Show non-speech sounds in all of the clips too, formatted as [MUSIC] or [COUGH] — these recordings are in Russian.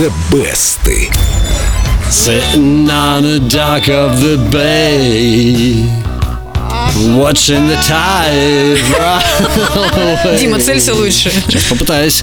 The Best. Sitting on the dock of the bay Watching the tide roll away. Дима, целься лучше. Сейчас попытаюсь.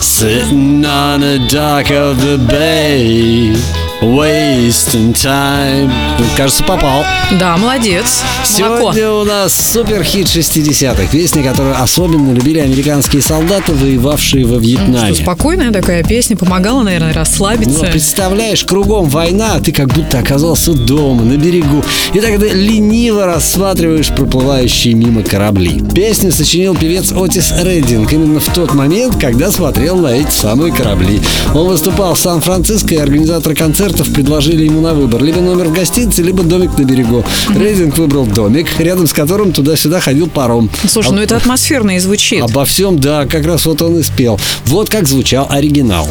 Sitting on the dock of the bay Wasting time Кажется, попал Да, молодец. Молоко. Сегодня у нас супер хит 60-х Песня, которую особенно любили американские солдаты, воевавшие во Вьетнаме Что, спокойная такая песня, помогала, наверное, Ну, расслабиться. представляешь, кругом война, а ты как будто оказался дома, на берегу. И тогда лениво рассматриваешь проплывающие мимо корабли. Песню сочинил певец Отис Реддинг именно в тот момент, когда смотрел на эти самые корабли. Он выступал в Сан-Франциско, и организаторы концертов предложили ему на выбор. Либо номер в гостинице, либо домик на берегу. Реддинг выбрал домик, рядом с которым туда-сюда ходил паром. Слушай, А- ну это атмосферно и звучит. Обо всем, да, как раз вот он и спел. Вот как звучал оригинал.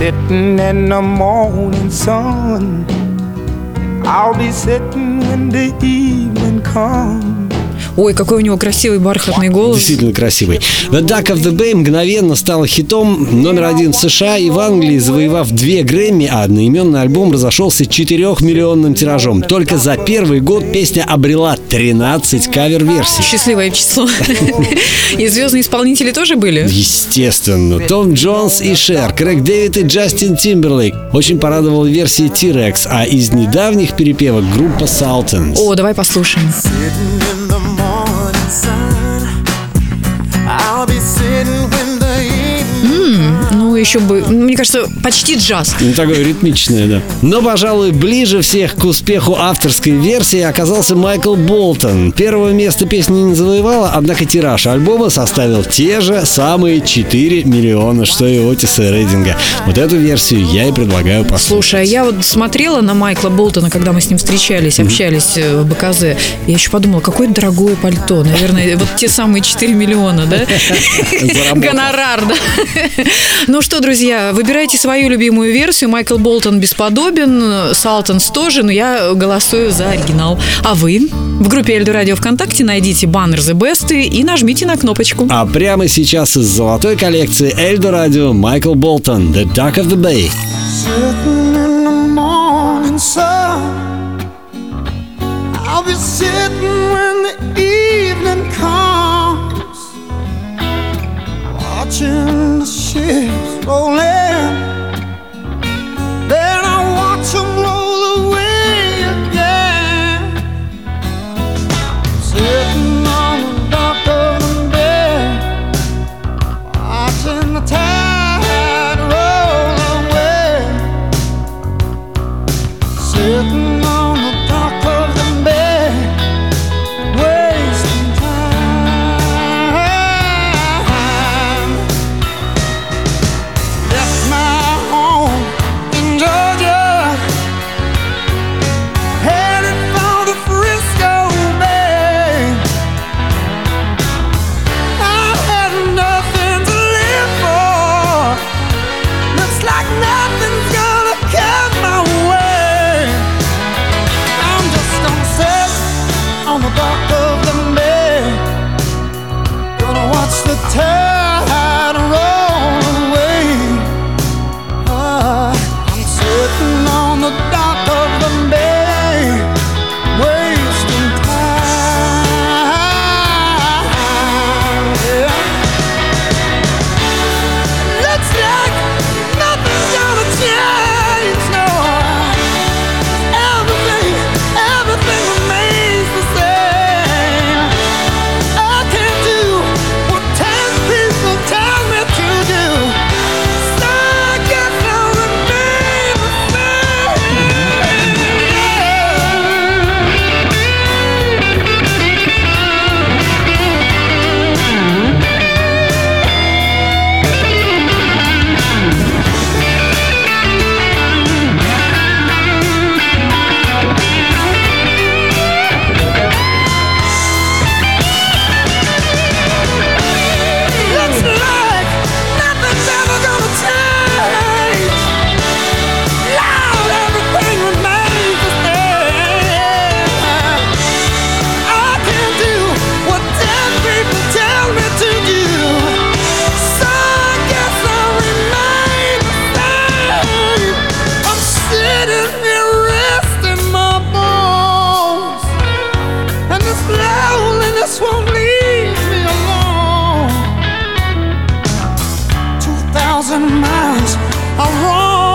I'll be sitting when the evening comes. Ой, какой у него красивый бархатный голос. Действительно красивый. The Duck of the Bay мгновенно стал хитом номер один в США и в Англии, завоевав две Грэмми, а одноименный альбом разошелся 4-миллионным тиражом. Только за первый год песня обрела 13 кавер-версий. Счастливое число. И звездные исполнители тоже были? Естественно. Том Джонс и Шер, Крэг Дэвид и Джастин Тимберлейк. Очень порадовала версия T-Rex, а из недавних перепевок группа Sultans. О, давай послушаем. Sitting in the еще бы, мне кажется, почти джаз. Ну, такое ритмичное, да. Но, пожалуй, ближе всех к успеху авторской версии оказался Майкл Болтон. Первого места песня не завоевала, однако тираж альбома составил те же самые 4 миллиона, что и Отиса Рейдинга. Вот эту версию я и предлагаю послушать. Слушай, а я вот смотрела на Майкла Болтона, когда мы с ним встречались, общались э, в БКЗ. Я еще подумала, какое дорогое пальто. Наверное, вот те самые 4 миллиона, да? [LAUGHS] Гонорар, да. [LAUGHS] Ну что, друзья, выбирайте свою любимую версию. Майкл Болтон бесподобен, Салтонс тоже, но я голосую за оригинал. А вы? В группе Эльду Радио ВКонтакте найдите баннер The Best и нажмите на кнопочку. А прямо сейчас из золотой коллекции Эльдо Радио Майкл Болтон The Duck of the Bay. Sitting in the morning sun. I'll be sitting when the evening comes. Sitting miles are wrong.